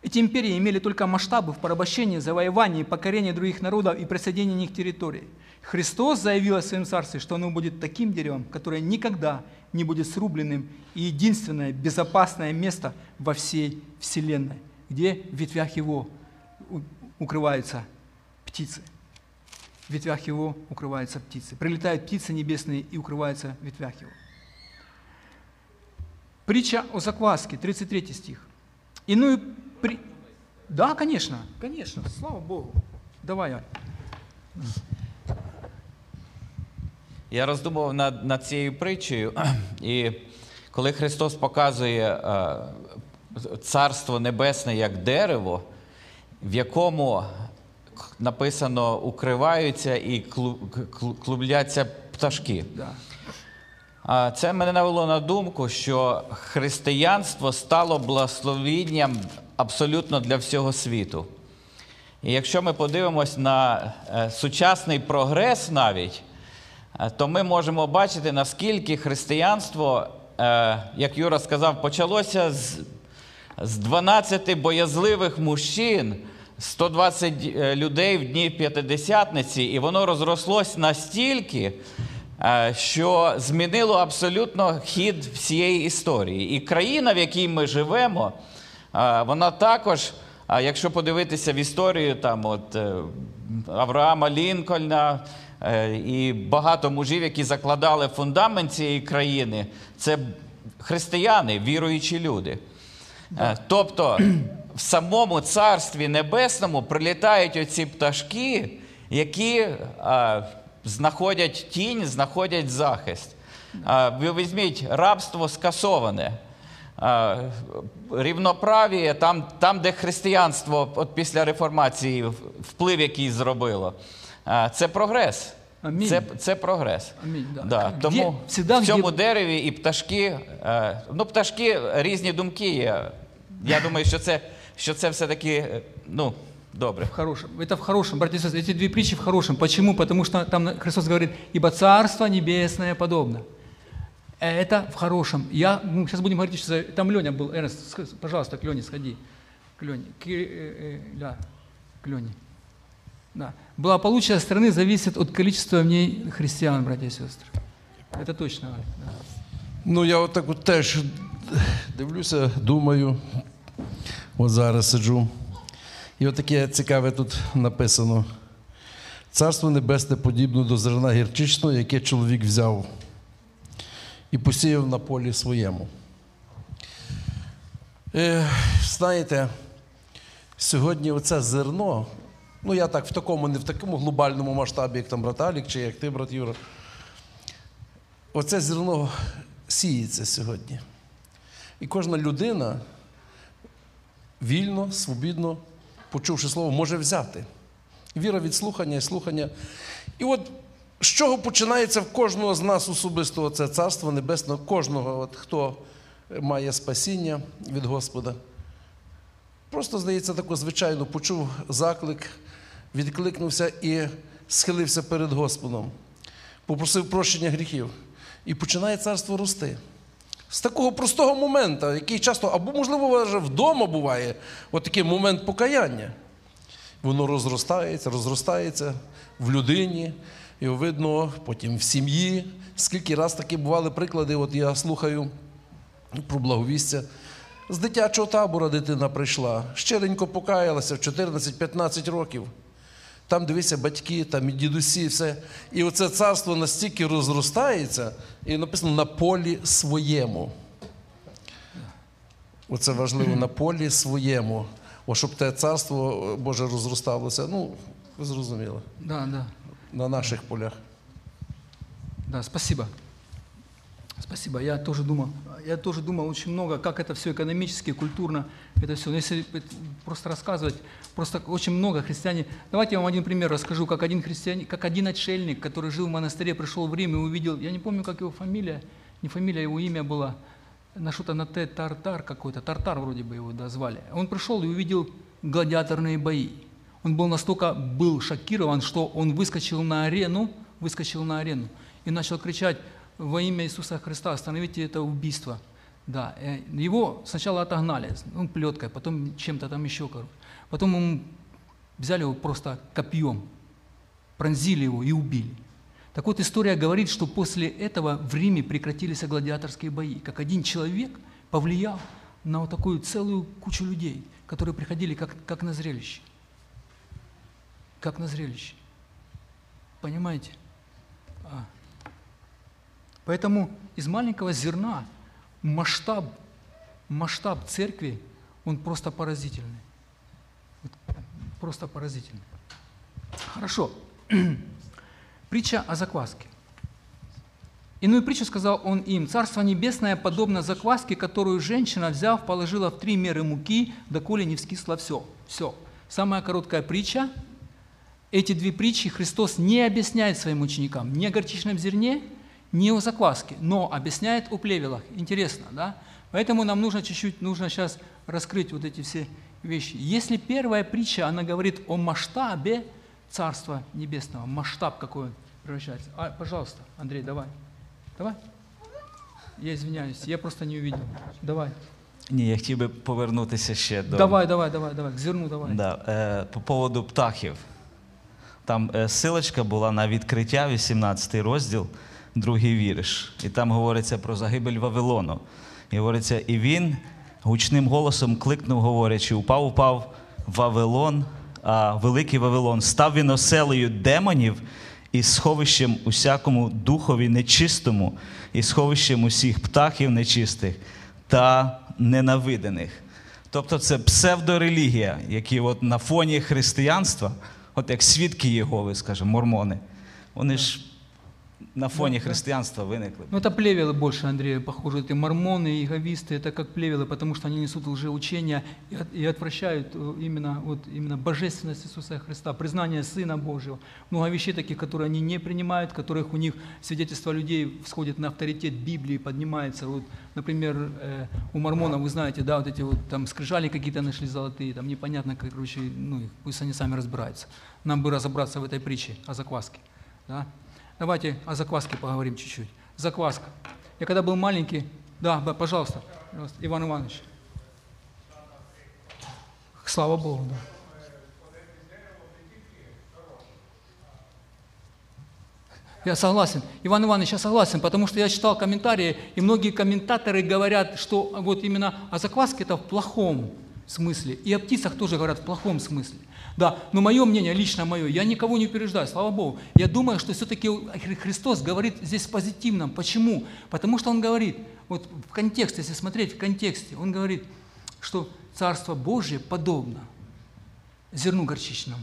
S1: Эти империи имели только масштабы в порабощении, завоевании, покорении других народов и присоединении их территорий. Христос заявил о своем царстве, что оно будет таким деревом, которое никогда не будет срубленным и единственное безопасное место во всей Вселенной, где в ветвях его укрываются птицы. В ветвях его укрываются птицы. Прилетают птицы небесные и укрываются в ветвях его. Притча о закваске, 33 стих. Иную при... Да, конечно, конечно, слава Богу. Давай, Аль.
S2: Я роздумував над, над цією притчею, і коли Христос показує е, Царство Небесне як дерево, в якому написано укриваються і клубляться пташки.
S1: Да.
S2: Це мене навело на думку, що християнство стало благословінням абсолютно для всього світу. І якщо ми подивимось на е, сучасний прогрес навіть, е, то ми можемо бачити, наскільки християнство, е, як Юра сказав, почалося з з 12 боязливих мужчин, 120 людей в дні п'ятидесятниці, і воно розрослось настільки, що змінило абсолютно хід всієї історії. І країна, в якій ми живемо, вона також, якщо подивитися в історію там, от, е, Авраама Лінкольна е, і багато мужів, які закладали фундамент цієї країни, це християни, віруючі люди. Е, тобто в самому Царстві Небесному прилітають оці пташки, які а, знаходять тінь, знаходять захист. А, ви візьміть рабство скасоване рівноправ'я, там, там, де християнство от після реформації вплив який зробило. Це прогрес.
S1: Амінь.
S2: Це це прогрес.
S1: Амінь, да.
S2: Да. Тому
S1: Всегда,
S2: в цьому
S1: где...
S2: дереві і пташки, ну, пташки різні думки є. Я думаю, що це що це все-таки ну, добре.
S1: В хорошем. Это в хорошем, братья и сестры. Эти две притчи в хорошем. Почему? Потому что там Христос говорит, ибо Царство Небесное подобно. Это в хорошем. Я, ну, сейчас будем говорить, что там Леня был, Эрнест, пожалуйста, к Лене сходи. К Лене. К, э, э, да, к Лене. Да. Благополучие страны зависит от количества в ней христиан, братья и сестры. Это точно. Да.
S3: Ну, я от так от теж дивлюся, думаю, от зараз сиджу. І от таке цікаве тут написано. Царство Небесне подібно до зерна гірчичного, яке чоловік взяв і посіяв на полі своєму. Е, Знаєте, сьогодні оце зерно, ну я так в такому, не в такому глобальному масштабі, як там брат Алік, чи як ти, брат Юра, оце зерно сіється сьогодні. І кожна людина вільно, свобідно, почувши слово, може взяти. Віра від слухання і слухання. І от з чого починається в кожного з нас особисто це царство небесне, кожного, от, хто має спасіння від Господа. Просто, здається, тако звичайно почув заклик, відкликнувся і схилився перед Господом, попросив прощення гріхів. І починає царство рости. З такого простого моменту, який часто, або, можливо, вже вдома буває, от такий момент покаяння. Воно розростається, розростається в людині. Його видно потім в сім'ї. Скільки раз такі бували приклади, от я слухаю про благовістя. З дитячого табора дитина прийшла, щиренько покаялася в 14-15 років. Там дивися батьки, там і дідусі, все. І оце царство настільки розростається, і написано на полі своєму. Оце важливо на полі своєму. О, щоб те царство Боже розросталося. Ну, ви зрозуміли.
S1: Да, да
S3: на наших полях.
S1: Да, спасибо. Спасибо. Я тоже думал, я тоже думал очень много, как это все экономически, культурно, это все. Но если просто рассказывать, просто очень много христиане. Давайте я вам один пример расскажу, как один христианин, как один отшельник, который жил в монастыре, пришел в Рим и увидел, я не помню, как его фамилия, не фамилия, его имя было, на что-то на Т, Тартар какой-то, Тартар вроде бы его да, звали. Он пришел и увидел гладиаторные бои. Он был настолько был шокирован, что он выскочил на арену, выскочил на арену и начал кричать во имя Иисуса Христа, остановите это убийство. Да, э, его сначала отогнали, ну, плеткой, потом чем-то там еще, короче. Потом ему взяли его просто копьем, пронзили его и убили. Так вот, история говорит, что после этого в Риме прекратились гладиаторские бои, как один человек повлиял на вот такую целую кучу людей, которые приходили как, как на зрелище. Как на зрелище. Понимаете? Поэтому из маленького зерна масштаб, масштаб церкви, он просто поразительный. Просто поразительный. Хорошо. (clears throat) Притча о закваске. Иную притчу сказал он им, «Царство небесное подобно закваске, которую женщина, взяв, положила в три меры муки, доколе не вскисло все». Все. Самая короткая притча. Эти две притчи Христос не объясняет своим ученикам ни о горчичном зерне, ни о закваске, но объясняет о плевелах. Интересно, да? Поэтому нам нужно чуть-чуть, нужно сейчас раскрыть вот эти все вещи. Если первая притча, она говорит о масштабе Царства Небесного, масштаб какой он превращается. А, пожалуйста, Андрей, давай. Давай. Я извиняюсь, я просто не увидел. Давай.
S2: Ні, я хотів би повернутися ще до.
S1: Давай, давай, давай, давай. К зерну давай.
S2: Да, е, по поводу птахів. Там е, силочка була на відкриття, 18 розділ, Другий вірш. І там говориться про загибель Вавилону. І говориться, і він гучним голосом кликнув, говорячи: упав, упав Вавилон, а великий Вавилон, став він оселею демонів і сховищем усякому духові нечистому, і сховищем усіх птахів нечистих та ненавидених. Тобто це псевдорелігія, які от на фоні християнства, от як свідки Єгови, скажімо, мормони, вони ж на фоні християнства виникли.
S1: Ну, это плевелы больше, Андрей, похоже. Это мормоны, иеговисты, это как плевелы, потому что они несут лжеучения и, от- и отвращают э, именно, вот, именно божественность Иисуса Христа, признание Сына Божьего. Много вещей таких, которые они не принимают, которых у них свидетельство людей всходит на авторитет Библии, поднимается. Вот, например, э, у мормонов, вы знаете, да, вот эти вот там скрижали какие-то нашли золотые, там непонятно, как, короче, ну, пусть они сами разбираются. Нам бы разобраться в этой притче о закваске. Да? Давайте о закваске поговорим чуть-чуть. Закваска. Я когда был маленький, да, пожалуйста, пожалуйста, Иван Иванович. Слава Богу, да. Я согласен. Иван Иванович, я согласен, потому что я читал комментарии, и многие комментаторы говорят, что вот именно о закваске это в плохом смысле, и о птицах тоже говорят в плохом смысле. Да, но мое мнение, лично мое, я никого не убеждаю, слава Богу. Я думаю, что все-таки Христос говорит здесь в позитивном. Почему? Потому что Он говорит, вот в контексте, если смотреть в контексте, Он говорит, что Царство Божье подобно зерну горчичному.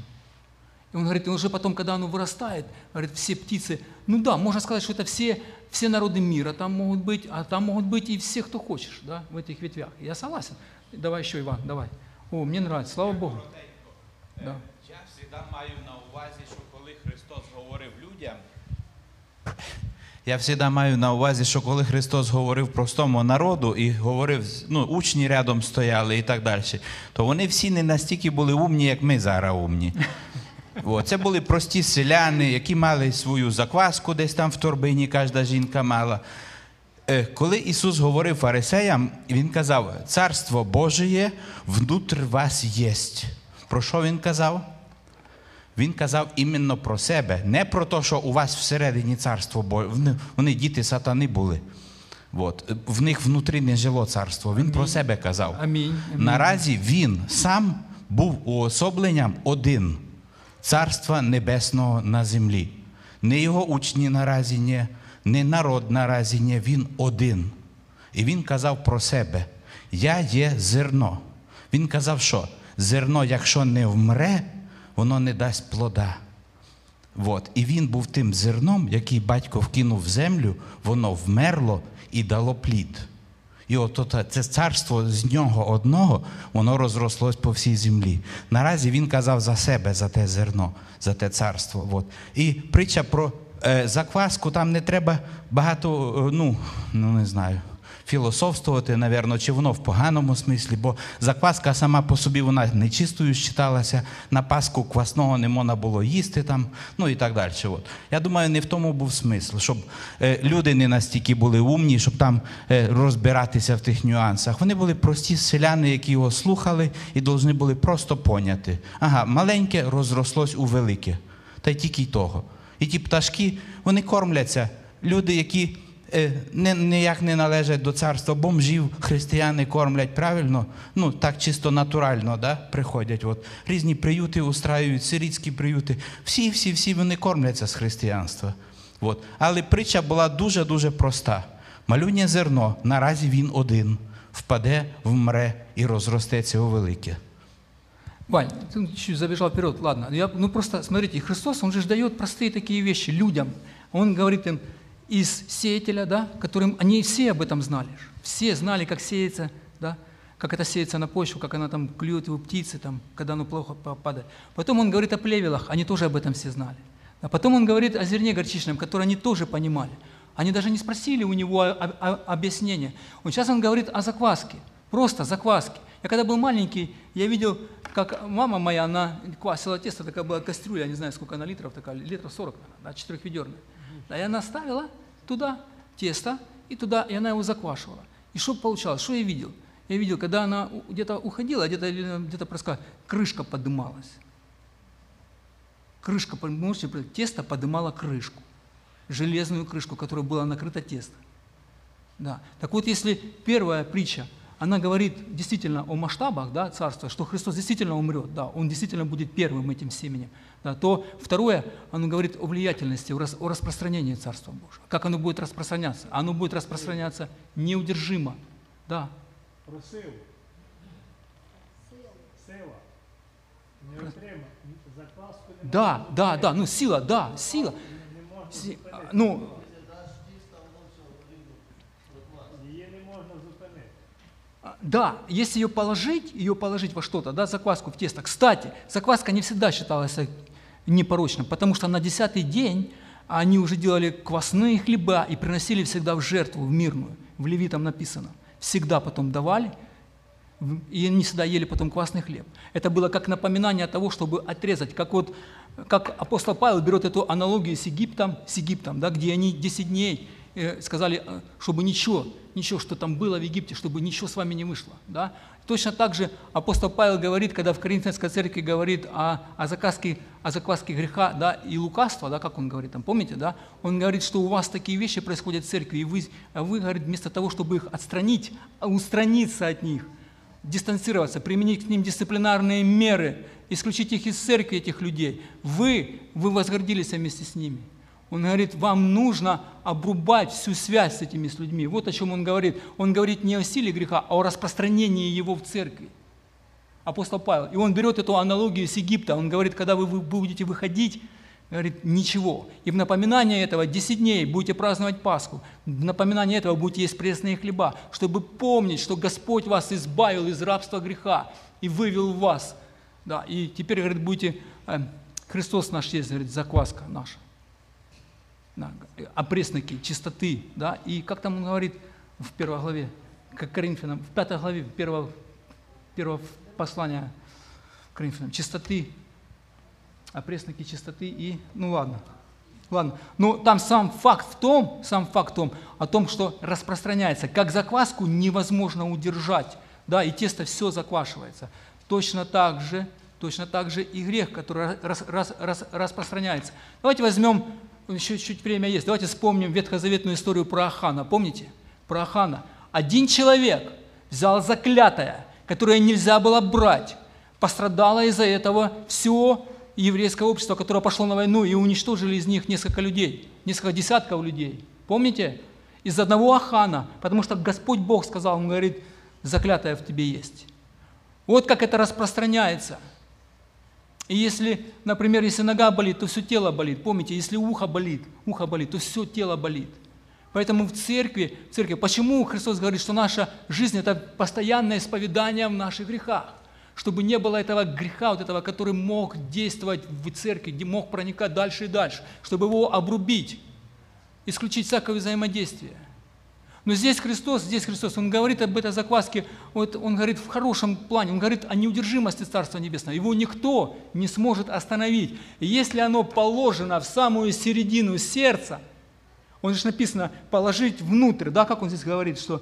S1: И он говорит, и уже потом, когда оно вырастает, говорит, все птицы, ну да, можно сказать, что это все, все народы мира там могут быть, а там могут быть и все, кто хочешь, да, в этих ветвях. Я согласен. Давай еще, Иван, давай. О, мне нравится, слава Богу. Да.
S4: Я завжди маю на увазі, що коли Христос говорив людям. (laughs) Я завжди маю на увазі, що коли Христос говорив простому народу і говорив, ну, учні рядом стояли і так далі, то вони всі не настільки були умні, як ми зараз умні. (laughs) О, це були прості селяни, які мали свою закваску десь там в торбині, кожна жінка мала. Е, Коли Ісус говорив фарисеям, Він казав, Царство Божє внутрь вас єсть. Про що Він казав? Він казав іменно про себе, не про те, що у вас всередині царство Боже. Вони, вони діти сатани були. От. В них внутрі не жило царство. Він про себе казав.
S1: Амінь, амінь.
S4: Наразі він сам був уособленням один царства небесного на землі. Не його учні наразі ні, не народ наразі ні, він один. І він казав про себе: Я є зерно. Він казав, що зерно, якщо не вмре, воно не дасть плода. От. І він був тим зерном, який батько вкинув в землю, воно вмерло і дало плід. І от це царство з нього одного, воно розрослось по всій землі. Наразі він казав за себе, за те зерно, за те царство. От. І притча про закваску, там не треба багато, е, ну, ну не знаю, філософствувати, напевно, чи воно в поганому смислі, бо закваска сама по собі вона нечистою считалася, на Пасху квасного не можна було їсти там, ну і так далі. От. Я думаю, не в тому був смисл, щоб е, люди не настільки були умні, щоб там е, розбиратися в тих нюансах. Вони були прості селяни, які його слухали і повинні були просто поняти. Ага, маленьке розрослось у велике. Та й тільки й того. І ті пташки, вони кормляться. Люди, які е, ніяк не належать до царства бомжів, християни кормлять правильно, ну так чисто натурально да, приходять. От. Різні приюти устраюють, сирітські приюти. Всі, всі, всі вони кормляться з християнства. От. Але притча була дуже-дуже проста. Малюнє зерно, наразі він один, впаде, вмре і розростеться у велике.
S1: Вань, ты чуть забежал вперед, ладно. Я, ну просто, смотрите, Христос, Он же дает простые такие вещи людям. Он говорит им из сеятеля, да, которым они все об этом знали. Все знали, как сеется, да, как это сеется на почву, как она там клюет его птицы, там, когда оно плохо па- падает. Потом он говорит о плевелах, они тоже об этом все знали. А потом он говорит о зерне горчичном, которое они тоже понимали. Они даже не спросили у него о- о- о- объяснения. Вот сейчас он говорит о закваске, просто закваске. Я когда был маленький, я видел, как мама моя, она квасила тесто, такая была кастрюля, я не знаю, сколько она литров, такая, литров 40, наверное, да, четырехведерная. Да, и она ставила туда тесто, и туда, и она его заквашивала. И что получалось, что я видел? Я видел, когда она где-то уходила, где-то где проскакивала, крышка подымалась. Крышка, можете тесто подымало крышку, железную крышку, которой было накрыто тесто. Да. Так вот, если первая притча, она говорит действительно о масштабах да, царства, что Христос действительно умрет, да, Он действительно будет первым этим семенем, да, то второе, оно говорит о влиятельности, о, рас- о распространении Царства Божьего. Как оно будет распространяться? Оно будет распространяться неудержимо. Да.
S5: Просив. Сила. Закваску не
S1: Да, да, да, ну сила, да, сила. Си- ну,
S5: її не можна зупинити.
S1: А, Да, если ее положить, ее положить во что-то, да, закваску в тесто. Кстати, закваска не всегда считалась непорочной, потому что на десятый день они уже делали квасные хлеба и приносили всегда в жертву, в мирную. В Левитам написано. Всегда потом давали, и они всегда ели потом квасный хлеб. Это было как напоминание того, чтобы отрезать, как вот как апостол Павел берет эту аналогию с Египтом, с Египтом, да, где они 10 дней сказали, э, чтобы ничего, ничего, что там было в Египте, чтобы ничего с вами не вышло. Да? Точно так же апостол Павел говорит, когда в Коринфянской церкви говорит о, о, заказке, о закваске греха да, и лукавства, да, как он говорит, там, помните, да? он говорит, что у вас такие вещи происходят в церкви, и вы, вы говорит, вместо того, чтобы их отстранить, а устраниться от них, дистанцироваться, применить к ним дисциплинарные меры, исключить их из церкви, этих людей. Вы, вы возгордились вместе с ними. Он говорит, вам нужно обрубать всю связь с этими людьми. Вот о чем он говорит. Он говорит не о силе греха, а о распространении его в церкви. Апостол Павел. И он берет эту аналогию с Египта. Он говорит, когда вы будете выходить, говорит, ничего. И в напоминание этого 10 дней будете праздновать Пасху. В напоминание этого будете есть пресные хлеба, чтобы помнить, что Господь вас избавил из рабства греха и вывел вас. Да, и теперь, говорит, будете, э, Христос наш есть, говорит, закваска наша. Да, опресноки, чистоты, да, и как там он говорит в первой главе, как Коринфянам, в пятой главе первого, первого послания Коринфянам, чистоты, опресноки чистоты и, ну ладно, ладно, но там сам факт в том, сам факт в том, о том, что распространяется, как закваску невозможно удержать, да, и тесто все заквашивается. Точно так же, точно так же и грех, который рас- рас- рас- распространяется. Давайте возьмем, еще чуть время есть, давайте вспомним ветхозаветную историю про Ахана, помните? Про Ахана. Один человек взял заклятое, которое нельзя было брать, пострадало из-за этого все еврейское общество, которое пошло на войну и уничтожили из них несколько людей, несколько десятков людей. Помните? Из одного Ахана, потому что Господь Бог сказал, Он говорит, заклятое в тебе есть. Вот как это распространяется. И если, например, если нога болит, то все тело болит. Помните, если ухо болит, ухо болит, то все тело болит. Поэтому в церкви, в церкви, почему Христос говорит, что наша жизнь – это постоянное исповедание в наших грехах? Чтобы не было этого греха, вот этого, который мог действовать в церкви, где мог проникать дальше и дальше, чтобы его обрубить, исключить всякое взаимодействие. Но здесь Христос, здесь Христос, Он говорит об этой закваске, вот Он говорит в хорошем плане, Он говорит о неудержимости Царства Небесного. Его никто не сможет остановить. И если оно положено в самую середину сердца, он же написано положить внутрь, да, как он здесь говорит, что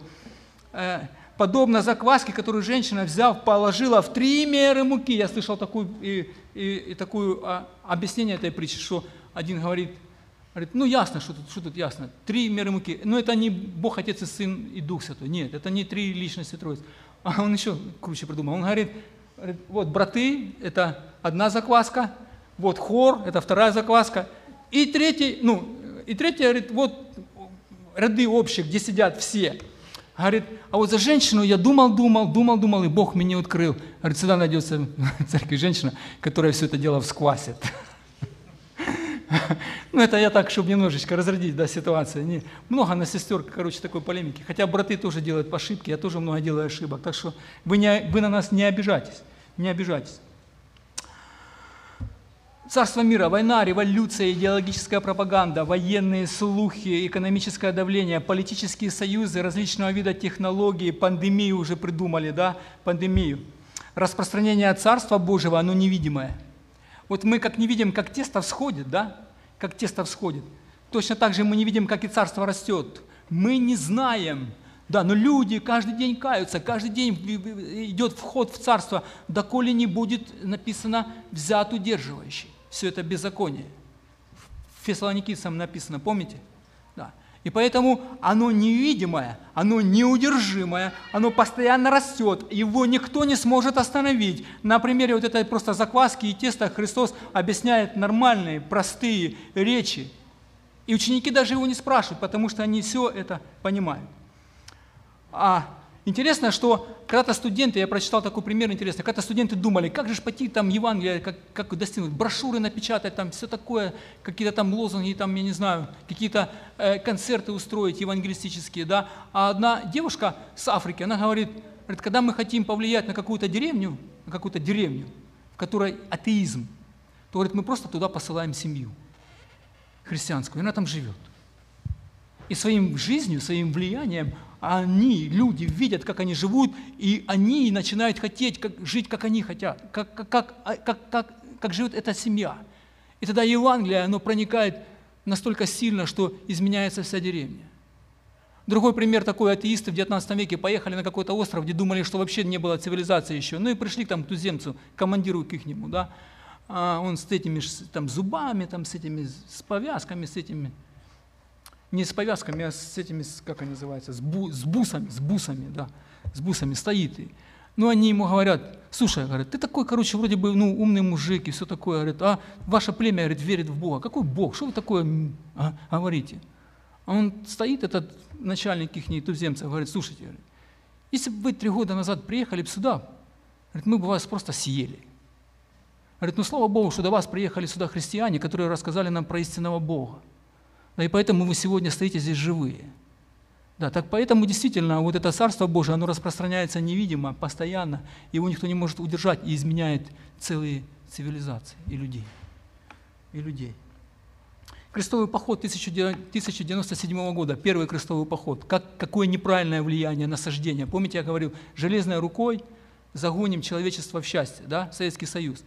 S1: э, подобно закваске, которую женщина, взяв, положила в три меры муки. Я слышал такую, и, и, и такую а, объяснение этой притчи, что один говорит, говорит, ну ясно, что тут, что тут ясно, три меры муки. Но это не Бог, Отец и Сын и Дух Святой. Нет, это не три личности Троицы. А он еще круче придумал. Он говорит, говорит вот браты, это одна закваска, вот хор, это вторая закваска, и третий, ну, и третий говорит, вот ряды общие, где сидят все. Говорит, а вот за женщину я думал, думал, думал, думал, и Бог мне открыл. Говорит, всегда найдется в (laughs) церкви женщина, которая все это дело всквасит. (laughs) Ну, это я так, чтобы немножечко разрядить да, ситуацию. Не, много на сестер, короче, такой полемики. Хотя браты тоже делают ошибки, я тоже много делаю ошибок. Так что вы, не, вы на нас не обижайтесь. Не обижайтесь. Царство мира, война, революция, идеологическая пропаганда, военные слухи, экономическое давление, политические союзы, различного вида технологии, пандемию уже придумали, да, пандемию. Распространение Царства Божьего, оно невидимое. Вот мы как не видим, как тесто всходит, да, как тесто всходит. Точно так же мы не видим, как и Царство растет. Мы не знаем, да, но люди каждый день каются, каждый день идет вход в Царство, доколе не будет написано «взят удерживающий» все это беззаконие. В Фессалоникийцам написано, помните? И поэтому оно невидимое, оно неудержимое, оно постоянно растет, его никто не сможет остановить. На примере вот этой просто закваски и теста Христос объясняет нормальные, простые речи. И ученики даже его не спрашивают, потому что они все это понимают. А Интересно, что когда-то студенты, я прочитал такой пример интересный, когда-то студенты думали, как же пойти там Евангелие, как, как достигнуть, брошюры напечатать, там все такое, какие-то там лозунги, там, я не знаю, какие-то э, концерты устроить евангелистические, да. А одна девушка с Африки, она говорит, говорит, когда мы хотим повлиять на какую-то деревню, на какую-то деревню, в которой атеизм, то, говорит, мы просто туда посылаем семью христианскую, и она там живет. И своим жизнью, своим влиянием они, люди, видят, как они живут, и они начинают хотеть как, жить, как они хотят, как, как, как, а, как, как, как живет эта семья. И тогда Евангелие, оно проникает настолько сильно, что изменяется вся деревня. Другой пример такой, атеисты в 19 веке поехали на какой-то остров, где думали, что вообще не было цивилизации еще. Ну и пришли к там туземцу, командиру к ихнему, да. А он с этими там, зубами, там, с этими, с повязками, с этими не с повязками, а с этими, как они называются, с, бу, с бусами, с бусами, да, с бусами стоит. И, ну, они ему говорят, слушай, говорят, ты такой, короче, вроде бы, ну, умный мужик и все такое, говорит, а ваше племя, говорит, верит в Бога. Какой Бог? Что вы такое а, говорите? А он стоит, этот начальник их туземцев, говорит, слушайте, говорит, если бы вы три года назад приехали бы сюда, говорит, мы бы вас просто съели. Говорит, ну, слава Богу, что до вас приехали сюда христиане, которые рассказали нам про истинного Бога. Да, и поэтому вы сегодня стоите здесь живые. Да, так поэтому действительно вот это Царство Божие, оно распространяется невидимо, постоянно, его никто не может удержать и изменяет целые цивилизации и людей. И людей. Крестовый поход 1097 года, первый крестовый поход. Как, какое неправильное влияние на сождение. Помните, я говорил, железной рукой загоним человечество в счастье, да, Советский Союз.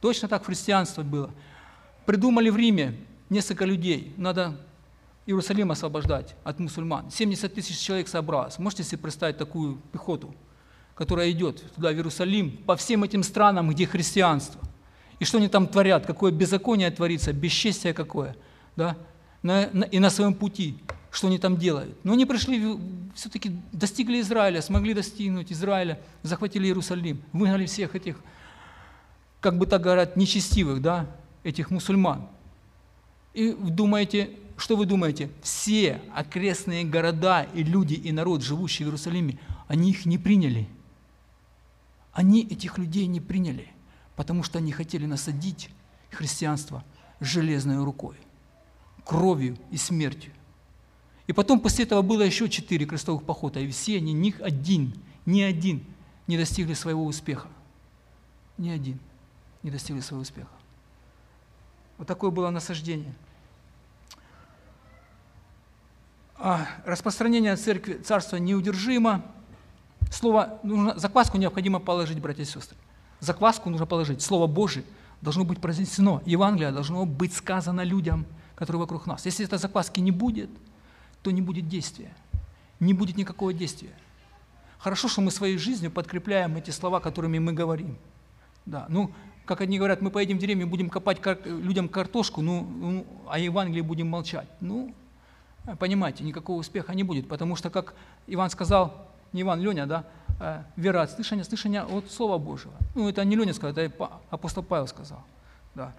S1: Точно так христианство было. Придумали в Риме несколько людей, надо Иерусалим освобождать от мусульман. 70 тысяч человек собралось. Можете себе представить такую пехоту, которая идет туда, в Иерусалим, по всем этим странам, где христианство. И что они там творят, какое беззаконие творится, бесчестие какое, да? на, на, и на своем пути, что они там делают. Но они пришли, все-таки достигли Израиля, смогли достигнуть Израиля, захватили Иерусалим, выгнали всех этих, как бы так говорят, нечестивых, да, этих мусульман. И думаете, что вы думаете? Все окрестные города и люди, и народ, живущий в Иерусалиме, они их не приняли. Они этих людей не приняли, потому что они хотели насадить христианство железной рукой, кровью и смертью. И потом после этого было еще четыре крестовых похода, и все они, ни один, ни один не достигли своего успеха. Ни один не достигли своего успеха. Вот такое было насаждение. А распространение церкви, царства неудержимо. Слово, нужно, закваску необходимо положить, братья и сестры. Закваску нужно положить. Слово Божие должно быть произнесено. Евангелие должно быть сказано людям, которые вокруг нас. Если этой закваски не будет, то не будет действия. Не будет никакого действия. Хорошо, что мы своей жизнью подкрепляем эти слова, которыми мы говорим. Да, ну, как одни говорят, мы поедем в деревню, будем копать кар- людям картошку, ну, ну, а Евангелии будем молчать. Ну, понимаете, никакого успеха не будет, потому что, как Иван сказал, не Иван, Леня, да, э, вера от слышания, слышания от Слова Божьего. Ну, это не Леня сказал, это апостол Павел сказал. Да.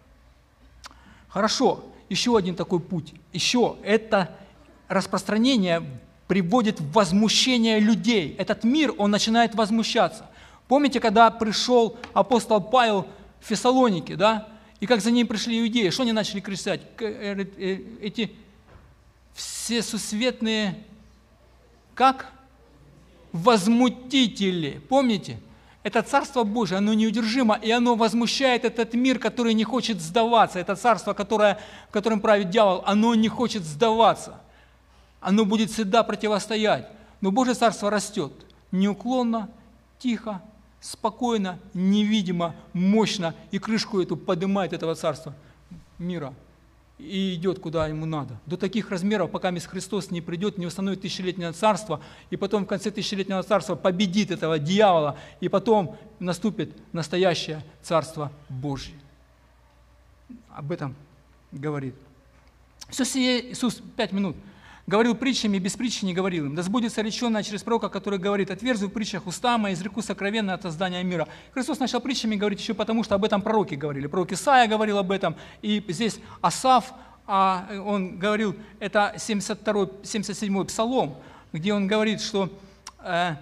S1: Хорошо, еще один такой путь. Еще это распространение приводит в возмущение людей. Этот мир, он начинает возмущаться. Помните, когда пришел апостол Павел в да? И как за ним пришли иудеи, что они начали кричать? К- э, э, Эти все сусветные, как? Возмутители. Помните? Это Царство Божие, оно неудержимо, и оно возмущает этот мир, который не хочет сдаваться. Это царство, которое, в котором правит дьявол, оно не хочет сдаваться. Оно будет всегда противостоять. Но Божье Царство растет неуклонно, тихо, спокойно, невидимо, мощно, и крышку эту поднимает этого Царства мира и идет куда ему надо. До таких размеров, пока Мест Христос не придет, не установит тысячелетнее царство, и потом в конце тысячелетнего царства победит этого дьявола, и потом наступит настоящее Царство Божье. Об этом говорит. Все сие Иисус, пять минут, говорил притчами, без притчи не говорил им. Да сбудется реченное через пророка, который говорит, отверзу в притчах уста мои, изреку сокровенно от создания мира. Христос начал притчами говорить еще потому, что об этом пророки говорили. Пророк Исаия говорил об этом, и здесь Асав, а, он говорил, это 72 77 псалом, где он говорит, что э,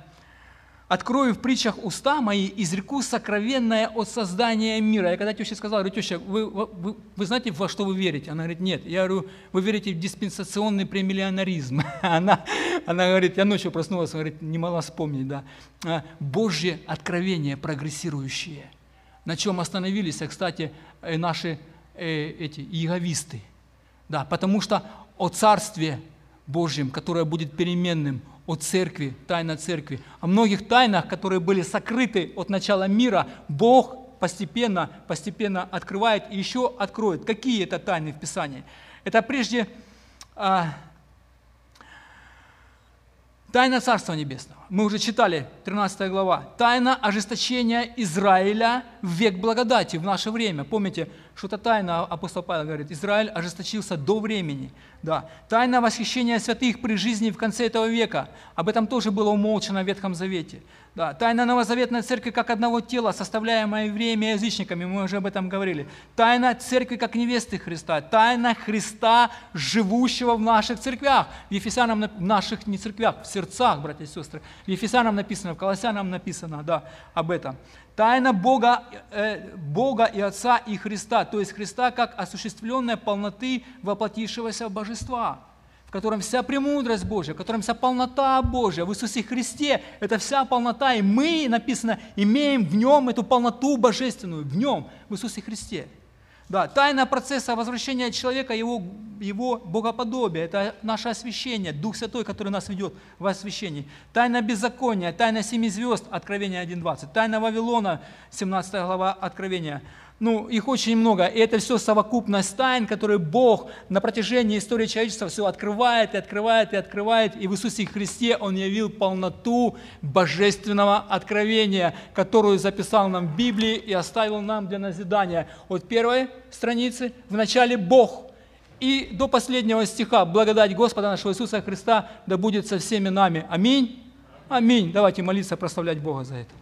S1: «Открою в притчах уста мои, изреку сокровенное от создания мира». Я когда теще сказал, говорю, теща, вы, вы, вы знаете, во что вы верите? Она говорит, нет. Я говорю, вы верите в диспенсационный премиллионаризм. (laughs) Она, она говорит, я ночью проснулась, говорит, не могла вспомнить, да. А, Божье откровение прогрессирующее. На чем остановились, а, кстати, э, наши э, эти иеговисты. Да, потому что о Царстве Божьем, которое будет переменным, о церкви, тайна церкви, о многих тайнах, которые были сокрыты от начала мира, Бог постепенно, постепенно открывает и еще откроет. Какие это тайны в Писании? Это прежде а, тайна Царства Небесного. Мы уже читали, 13 глава. Тайна ожесточения Израиля в век благодати, в наше время. Помните, что это тайна, апостол Павел говорит, Израиль ожесточился до времени. Да. Тайна восхищения святых при жизни в конце этого века. Об этом тоже было умолчено в Ветхом Завете. Да. Тайна Новозаветной Церкви как одного тела, составляемая евреями и язычниками, мы уже об этом говорили. Тайна Церкви как невесты Христа. Тайна Христа, живущего в наших церквях. В Ефесянам, в наших не церквях, в сердцах, братья и сестры. В Ефесянам написано, в Колоссянам написано да, об этом. Тайна Бога, э, Бога и Отца и Христа, то есть Христа как осуществленная полноты воплотившегося божества, в котором вся премудрость Божья, в котором вся полнота Божья, в Иисусе Христе, это вся полнота, и мы, написано, имеем в Нем эту полноту божественную, в Нем, в Иисусе Христе. Да, тайна процесса возвращения человека, его, его богоподобия, это наше освящение, Дух Святой, который нас ведет в освящении. Тайна беззакония, тайна семи звезд, Откровение 1.20. Тайна Вавилона, 17 глава Откровения. Ну, их очень много. И это все совокупность тайн, которые Бог на протяжении истории человечества все открывает и открывает и открывает. И в Иисусе Христе Он явил полноту божественного откровения, которую записал нам в Библии и оставил нам для назидания. От первой страницы в начале Бог и до последнего стиха благодать Господа нашего Иисуса Христа да будет со всеми нами. Аминь. Аминь. Давайте молиться, прославлять Бога за это.